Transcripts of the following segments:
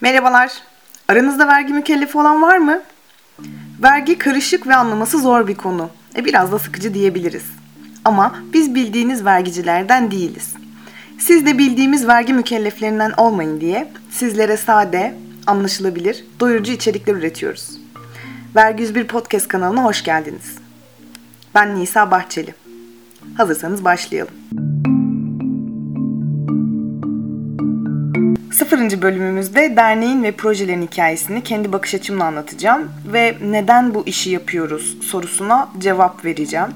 Merhabalar. Aranızda vergi mükellefi olan var mı? Vergi karışık ve anlaması zor bir konu. E biraz da sıkıcı diyebiliriz. Ama biz bildiğiniz vergicilerden değiliz. Siz de bildiğimiz vergi mükelleflerinden olmayın diye sizlere sade, anlaşılabilir, doyurucu içerikler üretiyoruz. Vergi 101 Podcast kanalına hoş geldiniz. Ben Nisa Bahçeli. Hazırsanız başlayalım. Sıfırıncı bölümümüzde derneğin ve projelerin hikayesini kendi bakış açımla anlatacağım ve neden bu işi yapıyoruz sorusuna cevap vereceğim.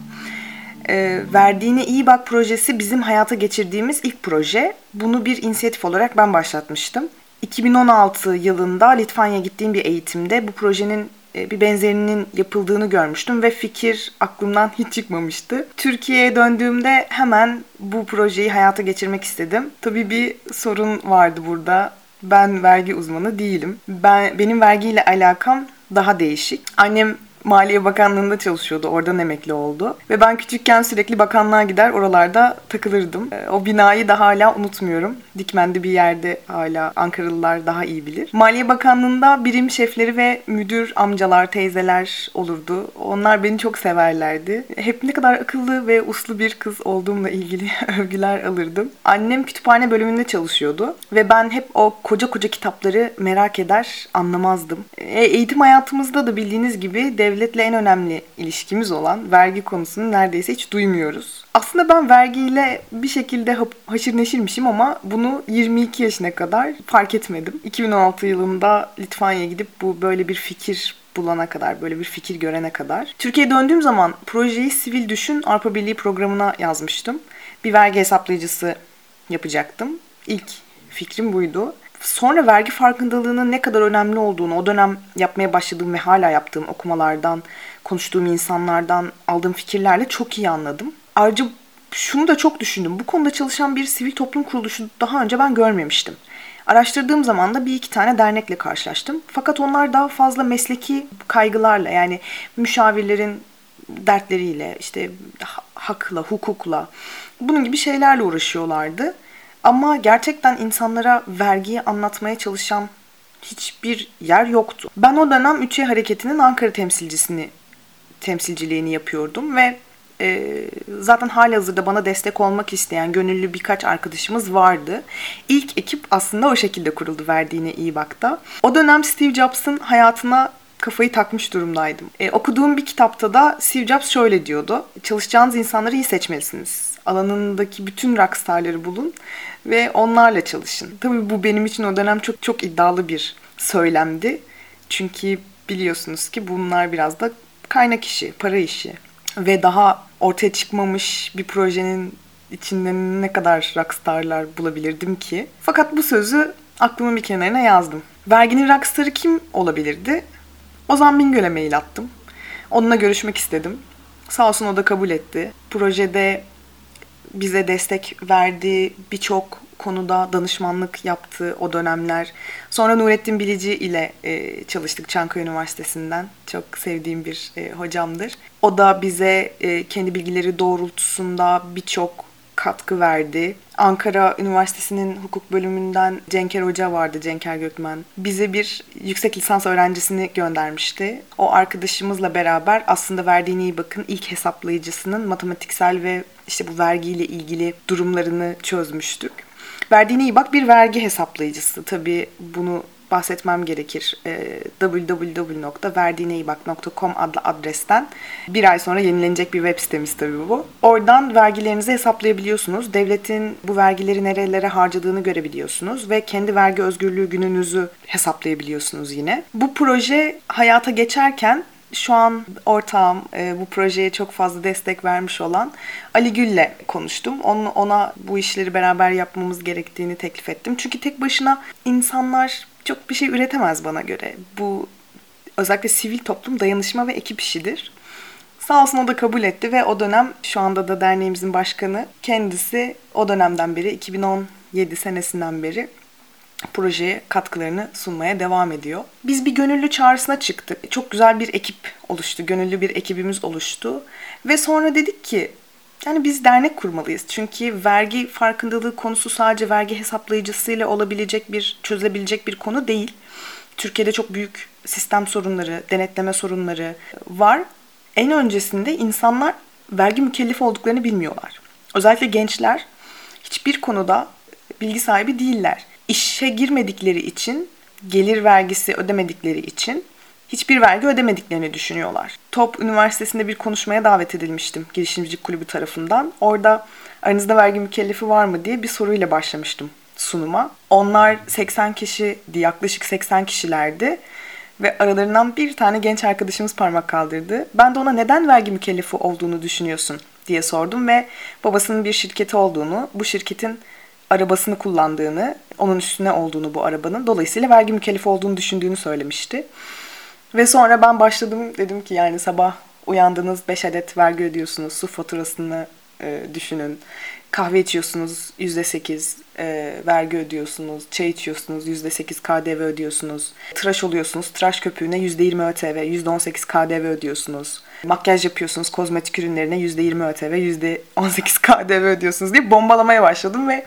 E, Verdiğine iyi bak projesi bizim hayata geçirdiğimiz ilk proje. Bunu bir inisiyatif olarak ben başlatmıştım. 2016 yılında Litvanya'ya gittiğim bir eğitimde bu projenin bir benzerinin yapıldığını görmüştüm ve fikir aklımdan hiç çıkmamıştı. Türkiye'ye döndüğümde hemen bu projeyi hayata geçirmek istedim. Tabii bir sorun vardı burada. Ben vergi uzmanı değilim. Ben benim vergiyle alakam daha değişik. Annem Maliye Bakanlığı'nda çalışıyordu. Oradan emekli oldu. Ve ben küçükken sürekli bakanlığa gider oralarda takılırdım. Ee, o binayı da hala unutmuyorum. Dikmen'de bir yerde hala Ankaralılar daha iyi bilir. Maliye Bakanlığı'nda birim şefleri ve müdür amcalar, teyzeler olurdu. Onlar beni çok severlerdi. Hep ne kadar akıllı ve uslu bir kız olduğumla ilgili övgüler alırdım. Annem kütüphane bölümünde çalışıyordu. Ve ben hep o koca koca kitapları merak eder, anlamazdım. E, eğitim hayatımızda da bildiğiniz gibi dev devletle en önemli ilişkimiz olan vergi konusunu neredeyse hiç duymuyoruz. Aslında ben vergiyle bir şekilde haşır neşirmişim ama bunu 22 yaşına kadar fark etmedim. 2016 yılında Litvanya'ya gidip bu böyle bir fikir bulana kadar, böyle bir fikir görene kadar. Türkiye'ye döndüğüm zaman projeyi Sivil Düşün Avrupa Birliği programına yazmıştım. Bir vergi hesaplayıcısı yapacaktım. İlk fikrim buydu sonra vergi farkındalığının ne kadar önemli olduğunu o dönem yapmaya başladığım ve hala yaptığım okumalardan, konuştuğum insanlardan aldığım fikirlerle çok iyi anladım. Ayrıca şunu da çok düşündüm. Bu konuda çalışan bir sivil toplum kuruluşu daha önce ben görmemiştim. Araştırdığım zaman da bir iki tane dernekle karşılaştım. Fakat onlar daha fazla mesleki kaygılarla yani müşavirlerin dertleriyle işte hakla, hukukla bunun gibi şeylerle uğraşıyorlardı. Ama gerçekten insanlara vergiyi anlatmaya çalışan hiçbir yer yoktu. Ben o dönem Üçe Hareketi'nin Ankara temsilcisini temsilciliğini yapıyordum ve e, zaten hali hazırda bana destek olmak isteyen gönüllü birkaç arkadaşımız vardı. İlk ekip aslında o şekilde kuruldu verdiğine iyi bakta. O dönem Steve Jobs'ın hayatına kafayı takmış durumdaydım. E, okuduğum bir kitapta da Steve Jobs şöyle diyordu. Çalışacağınız insanları iyi seçmelisiniz alanındaki bütün rockstarları bulun ve onlarla çalışın. Tabii bu benim için o dönem çok çok iddialı bir söylemdi. Çünkü biliyorsunuz ki bunlar biraz da kaynak işi, para işi. Ve daha ortaya çıkmamış bir projenin içinde ne kadar rockstarlar bulabilirdim ki. Fakat bu sözü aklımın bir kenarına yazdım. Verginin rockstarı kim olabilirdi? Ozan Bingöl'e mail attım. Onunla görüşmek istedim. Sağ olsun o da kabul etti. Projede bize destek verdi, birçok konuda danışmanlık yaptı o dönemler. Sonra Nurettin Bilici ile e, çalıştık Çankaya Üniversitesi'nden. Çok sevdiğim bir e, hocamdır. O da bize e, kendi bilgileri doğrultusunda birçok katkı verdi. Ankara Üniversitesi'nin hukuk bölümünden Cenker Hoca vardı, Cenker Gökmen. Bize bir yüksek lisans öğrencisini göndermişti. O arkadaşımızla beraber aslında verdiğini iyi bakın ilk hesaplayıcısının matematiksel ve işte bu vergiyle ilgili durumlarını çözmüştük. Verdiğine iyi bak bir vergi hesaplayıcısı. Tabii bunu bahsetmem gerekir. E, ee, www.verdiğineybak.com adlı adresten bir ay sonra yenilenecek bir web sitemiz tabii bu. Oradan vergilerinizi hesaplayabiliyorsunuz. Devletin bu vergileri nerelere harcadığını görebiliyorsunuz ve kendi vergi özgürlüğü gününüzü hesaplayabiliyorsunuz yine. Bu proje hayata geçerken şu an ortağım e, bu projeye çok fazla destek vermiş olan Ali Gül'le konuştum. Onu, ona bu işleri beraber yapmamız gerektiğini teklif ettim. Çünkü tek başına insanlar çok bir şey üretemez bana göre. Bu özellikle sivil toplum dayanışma ve ekip işidir. Sağ olsun o da kabul etti ve o dönem şu anda da derneğimizin başkanı kendisi o dönemden beri 2017 senesinden beri projeye katkılarını sunmaya devam ediyor. Biz bir gönüllü çağrısına çıktık. Çok güzel bir ekip oluştu. Gönüllü bir ekibimiz oluştu. Ve sonra dedik ki Yani biz dernek kurmalıyız. Çünkü vergi farkındalığı konusu sadece vergi hesaplayıcısıyla olabilecek bir, çözülebilecek bir konu değil. Türkiye'de çok büyük sistem sorunları, denetleme sorunları var. En öncesinde insanlar vergi mükellefi olduklarını bilmiyorlar. Özellikle gençler hiçbir konuda bilgi sahibi değiller. İşe girmedikleri için, gelir vergisi ödemedikleri için hiçbir vergi ödemediklerini düşünüyorlar. Top Üniversitesi'nde bir konuşmaya davet edilmiştim girişimcilik kulübü tarafından. Orada aranızda vergi mükellefi var mı diye bir soruyla başlamıştım sunuma. Onlar 80 kişiydi, yaklaşık 80 kişilerdi. Ve aralarından bir tane genç arkadaşımız parmak kaldırdı. Ben de ona neden vergi mükellefi olduğunu düşünüyorsun diye sordum ve babasının bir şirketi olduğunu, bu şirketin arabasını kullandığını, onun üstüne olduğunu bu arabanın, dolayısıyla vergi mükellefi olduğunu düşündüğünü söylemişti. Ve sonra ben başladım dedim ki yani sabah uyandınız 5 adet vergi ödüyorsunuz, su faturasını e, düşünün. Kahve içiyorsunuz %8 e, vergi ödüyorsunuz. Çay içiyorsunuz %8 KDV ödüyorsunuz. Tıraş oluyorsunuz. Tıraş köpüğüne %20 ÖTV, %18 KDV ödüyorsunuz. Makyaj yapıyorsunuz kozmetik ürünlerine %20 ÖTV, %18 KDV ödüyorsunuz diye bombalamaya başladım ve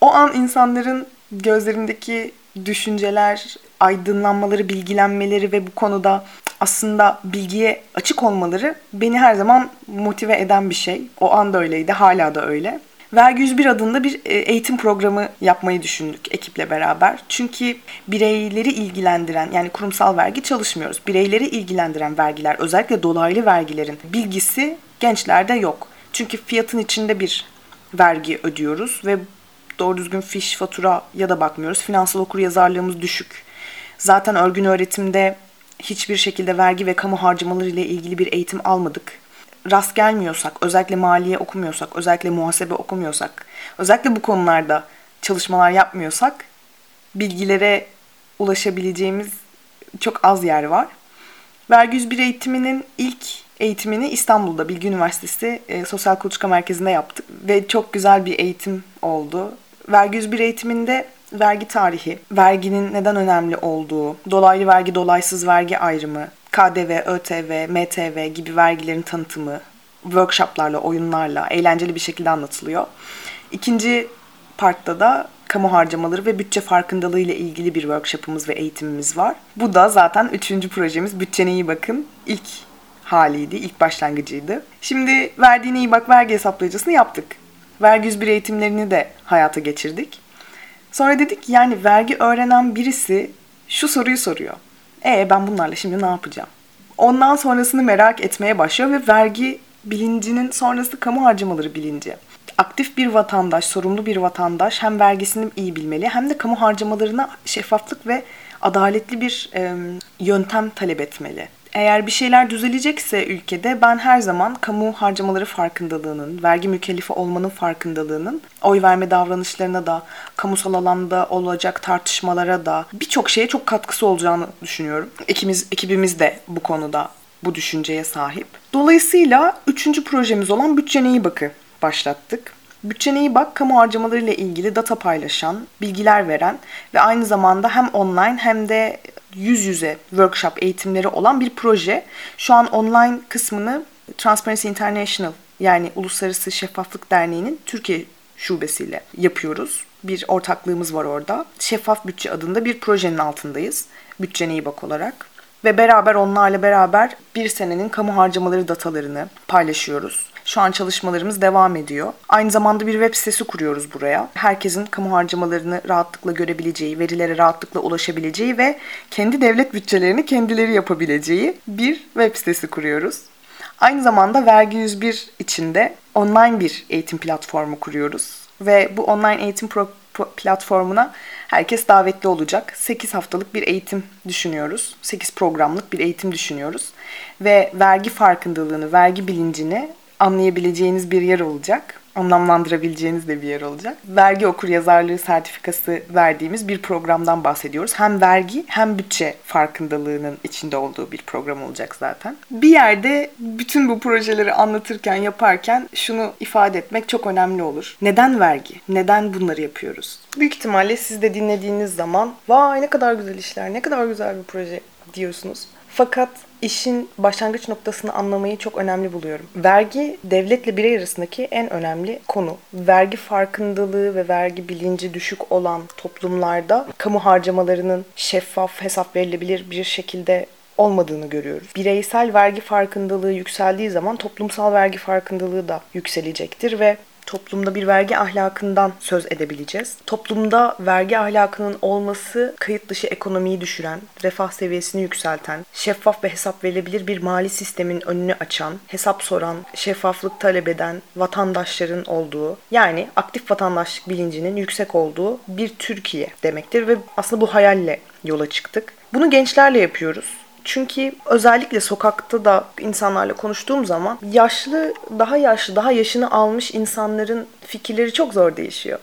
o an insanların gözlerindeki düşünceler, aydınlanmaları, bilgilenmeleri ve bu konuda aslında bilgiye açık olmaları beni her zaman motive eden bir şey. O anda öyleydi, hala da öyle. Vergi 101 adında bir e, eğitim programı yapmayı düşündük ekiple beraber. Çünkü bireyleri ilgilendiren yani kurumsal vergi çalışmıyoruz. Bireyleri ilgilendiren vergiler özellikle dolaylı vergilerin bilgisi gençlerde yok. Çünkü fiyatın içinde bir vergi ödüyoruz ve doğru düzgün fiş, fatura ya da bakmıyoruz. Finansal okur yazarlığımız düşük. Zaten örgün öğretimde hiçbir şekilde vergi ve kamu harcamaları ile ilgili bir eğitim almadık. Rast gelmiyorsak, özellikle maliye okumuyorsak, özellikle muhasebe okumuyorsak, özellikle bu konularda çalışmalar yapmıyorsak bilgilere ulaşabileceğimiz çok az yer var. Vergi 101 eğitiminin ilk eğitimini İstanbul'da Bilgi Üniversitesi e, Sosyal Kuluçka Merkezi'nde yaptık ve çok güzel bir eğitim oldu. Vergi 101 eğitiminde vergi tarihi, verginin neden önemli olduğu, dolaylı vergi, dolaysız vergi ayrımı, KDV, ÖTV, MTV gibi vergilerin tanıtımı, workshoplarla, oyunlarla eğlenceli bir şekilde anlatılıyor. İkinci partta da kamu harcamaları ve bütçe farkındalığı ile ilgili bir workshopımız ve eğitimimiz var. Bu da zaten üçüncü projemiz Bütçene iyi bakın. İlk haliydi, ilk başlangıcıydı. Şimdi verdiğine iyi bak vergi hesaplayıcısını yaptık. Vergi 101 eğitimlerini de hayata geçirdik. Sonra dedik yani vergi öğrenen birisi şu soruyu soruyor. E ben bunlarla şimdi ne yapacağım? Ondan sonrasını merak etmeye başlıyor ve vergi bilincinin sonrası kamu harcamaları bilinci. Aktif bir vatandaş, sorumlu bir vatandaş hem vergisini iyi bilmeli hem de kamu harcamalarına şeffaflık ve adaletli bir e, yöntem talep etmeli. Eğer bir şeyler düzelecekse ülkede ben her zaman kamu harcamaları farkındalığının, vergi mükellefi olmanın farkındalığının oy verme davranışlarına da, kamusal alanda olacak tartışmalara da birçok şeye çok katkısı olacağını düşünüyorum. Ekimiz, ekibimiz de bu konuda bu düşünceye sahip. Dolayısıyla üçüncü projemiz olan Bütçene İyi Bak'ı başlattık. Bütçene iyi bak kamu harcamaları ile ilgili data paylaşan, bilgiler veren ve aynı zamanda hem online hem de yüz yüze workshop eğitimleri olan bir proje. Şu an online kısmını Transparency International yani Uluslararası Şeffaflık Derneği'nin Türkiye şubesiyle yapıyoruz. Bir ortaklığımız var orada. Şeffaf Bütçe adında bir projenin altındayız. Bütçene iyi bak olarak. Ve beraber onlarla beraber bir senenin kamu harcamaları datalarını paylaşıyoruz. Şu an çalışmalarımız devam ediyor. Aynı zamanda bir web sitesi kuruyoruz buraya. Herkesin kamu harcamalarını rahatlıkla görebileceği, verilere rahatlıkla ulaşabileceği ve kendi devlet bütçelerini kendileri yapabileceği bir web sitesi kuruyoruz. Aynı zamanda Vergi 101 içinde online bir eğitim platformu kuruyoruz. Ve bu online eğitim pro- platformuna herkes davetli olacak. 8 haftalık bir eğitim düşünüyoruz. 8 programlık bir eğitim düşünüyoruz. Ve vergi farkındalığını, vergi bilincini anlayabileceğiniz bir yer olacak. Anlamlandırabileceğiniz de bir yer olacak. Vergi okur yazarlığı sertifikası verdiğimiz bir programdan bahsediyoruz. Hem vergi hem bütçe farkındalığının içinde olduğu bir program olacak zaten. Bir yerde bütün bu projeleri anlatırken, yaparken şunu ifade etmek çok önemli olur. Neden vergi? Neden bunları yapıyoruz? Büyük ihtimalle siz de dinlediğiniz zaman vay ne kadar güzel işler, ne kadar güzel bir proje diyorsunuz. Fakat işin başlangıç noktasını anlamayı çok önemli buluyorum. Vergi devletle birey arasındaki en önemli konu. Vergi farkındalığı ve vergi bilinci düşük olan toplumlarda kamu harcamalarının şeffaf, hesap verilebilir bir şekilde olmadığını görüyoruz. Bireysel vergi farkındalığı yükseldiği zaman toplumsal vergi farkındalığı da yükselecektir ve toplumda bir vergi ahlakından söz edebileceğiz. Toplumda vergi ahlakının olması kayıt dışı ekonomiyi düşüren, refah seviyesini yükselten, şeffaf ve hesap verilebilir bir mali sistemin önünü açan, hesap soran, şeffaflık talep eden vatandaşların olduğu, yani aktif vatandaşlık bilincinin yüksek olduğu bir Türkiye demektir ve aslında bu hayalle yola çıktık. Bunu gençlerle yapıyoruz. Çünkü özellikle sokakta da insanlarla konuştuğum zaman yaşlı, daha yaşlı, daha yaşını almış insanların fikirleri çok zor değişiyor.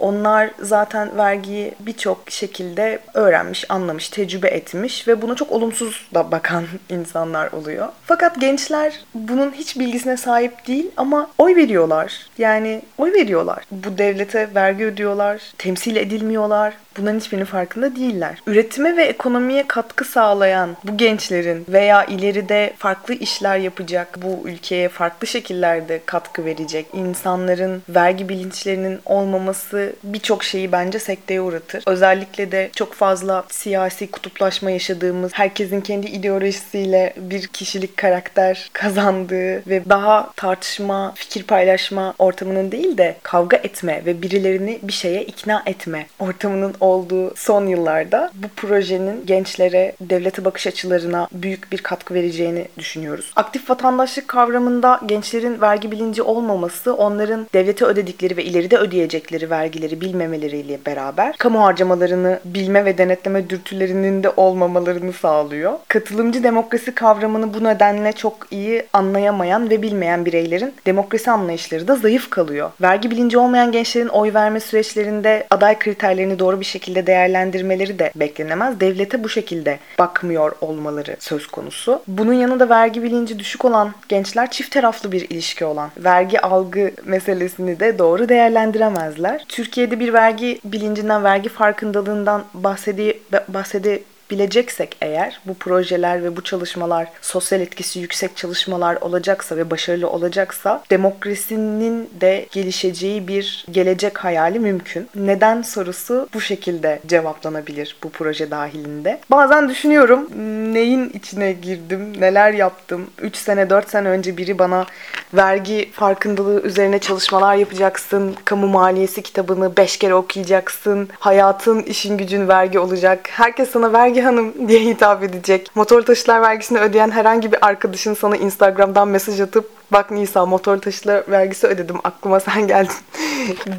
Onlar zaten vergiyi birçok şekilde öğrenmiş, anlamış, tecrübe etmiş ve buna çok olumsuz da bakan insanlar oluyor. Fakat gençler bunun hiç bilgisine sahip değil ama oy veriyorlar. Yani oy veriyorlar. Bu devlete vergi ödüyorlar, temsil edilmiyorlar. Bunların hiçbirinin farkında değiller. Üretime ve ekonomiye katkı sağlayan bu gençlerin veya ileride farklı işler yapacak, bu ülkeye farklı şekillerde katkı verecek insanların vergi bilinçlerinin olmaması birçok şeyi bence sekteye uğratır. Özellikle de çok fazla siyasi kutuplaşma yaşadığımız, herkesin kendi ideolojisiyle bir kişilik karakter kazandığı ve daha tartışma, fikir paylaşma ortamının değil de kavga etme ve birilerini bir şeye ikna etme ortamının olduğu son yıllarda bu projenin gençlere, devlete bakış açılarına büyük bir katkı vereceğini düşünüyoruz. Aktif vatandaşlık kavramında gençlerin vergi bilinci olmaması, onların devlete ödedikleri ve ileride ödeyecekleri vergileri bilmemeleriyle beraber kamu harcamalarını bilme ve denetleme dürtülerinin de olmamalarını sağlıyor. Katılımcı demokrasi kavramını bu nedenle çok iyi anlayamayan ve bilmeyen bireylerin demokrasi anlayışları da zayıf kalıyor. Vergi bilinci olmayan gençlerin oy verme süreçlerinde aday kriterlerini doğru bir şekilde değerlendirmeleri de beklenemez. Devlete bu şekilde bakmıyor olmaları söz konusu. Bunun yanında vergi bilinci düşük olan gençler çift taraflı bir ilişki olan vergi algı meselesini de doğru değerlendiremezler. Türkiye'de bir vergi bilincinden, vergi farkındalığından bahsedi bahsedi bileceksek eğer bu projeler ve bu çalışmalar sosyal etkisi yüksek çalışmalar olacaksa ve başarılı olacaksa demokrasinin de gelişeceği bir gelecek hayali mümkün. Neden sorusu bu şekilde cevaplanabilir bu proje dahilinde. Bazen düşünüyorum neyin içine girdim, neler yaptım. 3 sene 4 sene önce biri bana vergi farkındalığı üzerine çalışmalar yapacaksın, kamu maliyesi kitabını 5 kere okuyacaksın, hayatın işin gücün vergi olacak. Herkes sana vergi vergi hanım diye hitap edecek. Motor taşıtlar vergisini ödeyen herhangi bir arkadaşın sana Instagram'dan mesaj atıp bak Nisa motor taşıtlar vergisi ödedim aklıma sen geldin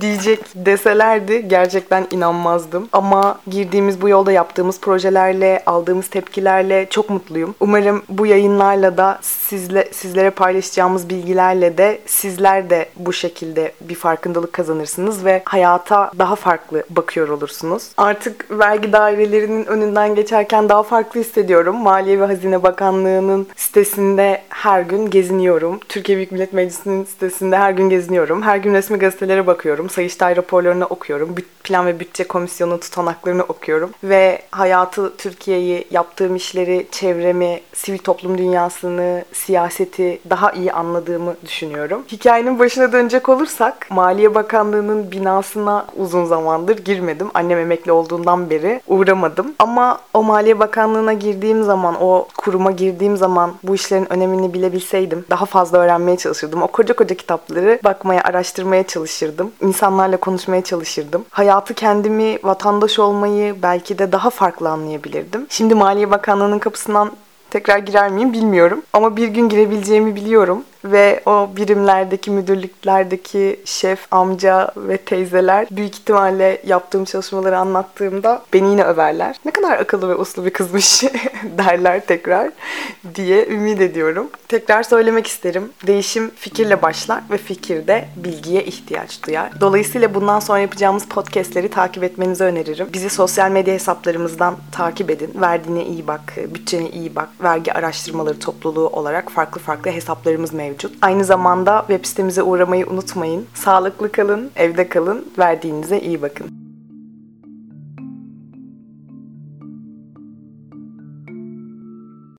diyecek deselerdi gerçekten inanmazdım. Ama girdiğimiz bu yolda yaptığımız projelerle, aldığımız tepkilerle çok mutluyum. Umarım bu yayınlarla da sizle sizlere paylaşacağımız bilgilerle de sizler de bu şekilde bir farkındalık kazanırsınız ve hayata daha farklı bakıyor olursunuz. Artık vergi dairelerinin önünden geçerken daha farklı hissediyorum. Maliye ve Hazine Bakanlığı'nın sitesinde her gün geziniyorum. Türkiye Büyük Millet Meclisi'nin sitesinde her gün geziniyorum. Her gün resmi gazetelere bakıyorum. Sayıştay raporlarını okuyorum. Plan ve Bütçe Komisyonu tutanaklarını okuyorum. Ve hayatı, Türkiye'yi, yaptığım işleri, çevremi, sivil toplum dünyasını, siyaseti daha iyi anladığımı düşünüyorum. Hikayenin başına dönecek olursak Maliye Bakanlığı'nın binasına uzun zamandır girmedim. Annem emekli olduğundan beri uğramadım. Ama o Maliye Bakanlığı'na girdiğim zaman, o kuruma girdiğim zaman bu işlerin önemini bilebilseydim daha fazla öğrenmeye çalışırdım. O koca koca kitapları bakmaya, araştırmaya çalışırdım. İnsanlarla konuşmaya çalışırdım. Hayatı kendimi, vatandaş olmayı belki de daha farklı anlayabilirdim. Şimdi Maliye Bakanlığı'nın kapısından tekrar girer miyim bilmiyorum. Ama bir gün girebileceğimi biliyorum ve o birimlerdeki, müdürlüklerdeki şef, amca ve teyzeler büyük ihtimalle yaptığım çalışmaları anlattığımda beni yine överler. Ne kadar akıllı ve uslu bir kızmış derler tekrar diye ümit ediyorum. Tekrar söylemek isterim. Değişim fikirle başlar ve fikirde bilgiye ihtiyaç duyar. Dolayısıyla bundan sonra yapacağımız podcastleri takip etmenizi öneririm. Bizi sosyal medya hesaplarımızdan takip edin. Verdiğine iyi bak, bütçene iyi bak. Vergi araştırmaları topluluğu olarak farklı farklı hesaplarımız mevcut mevcut. Aynı zamanda web sitemize uğramayı unutmayın. Sağlıklı kalın, evde kalın, verdiğinize iyi bakın.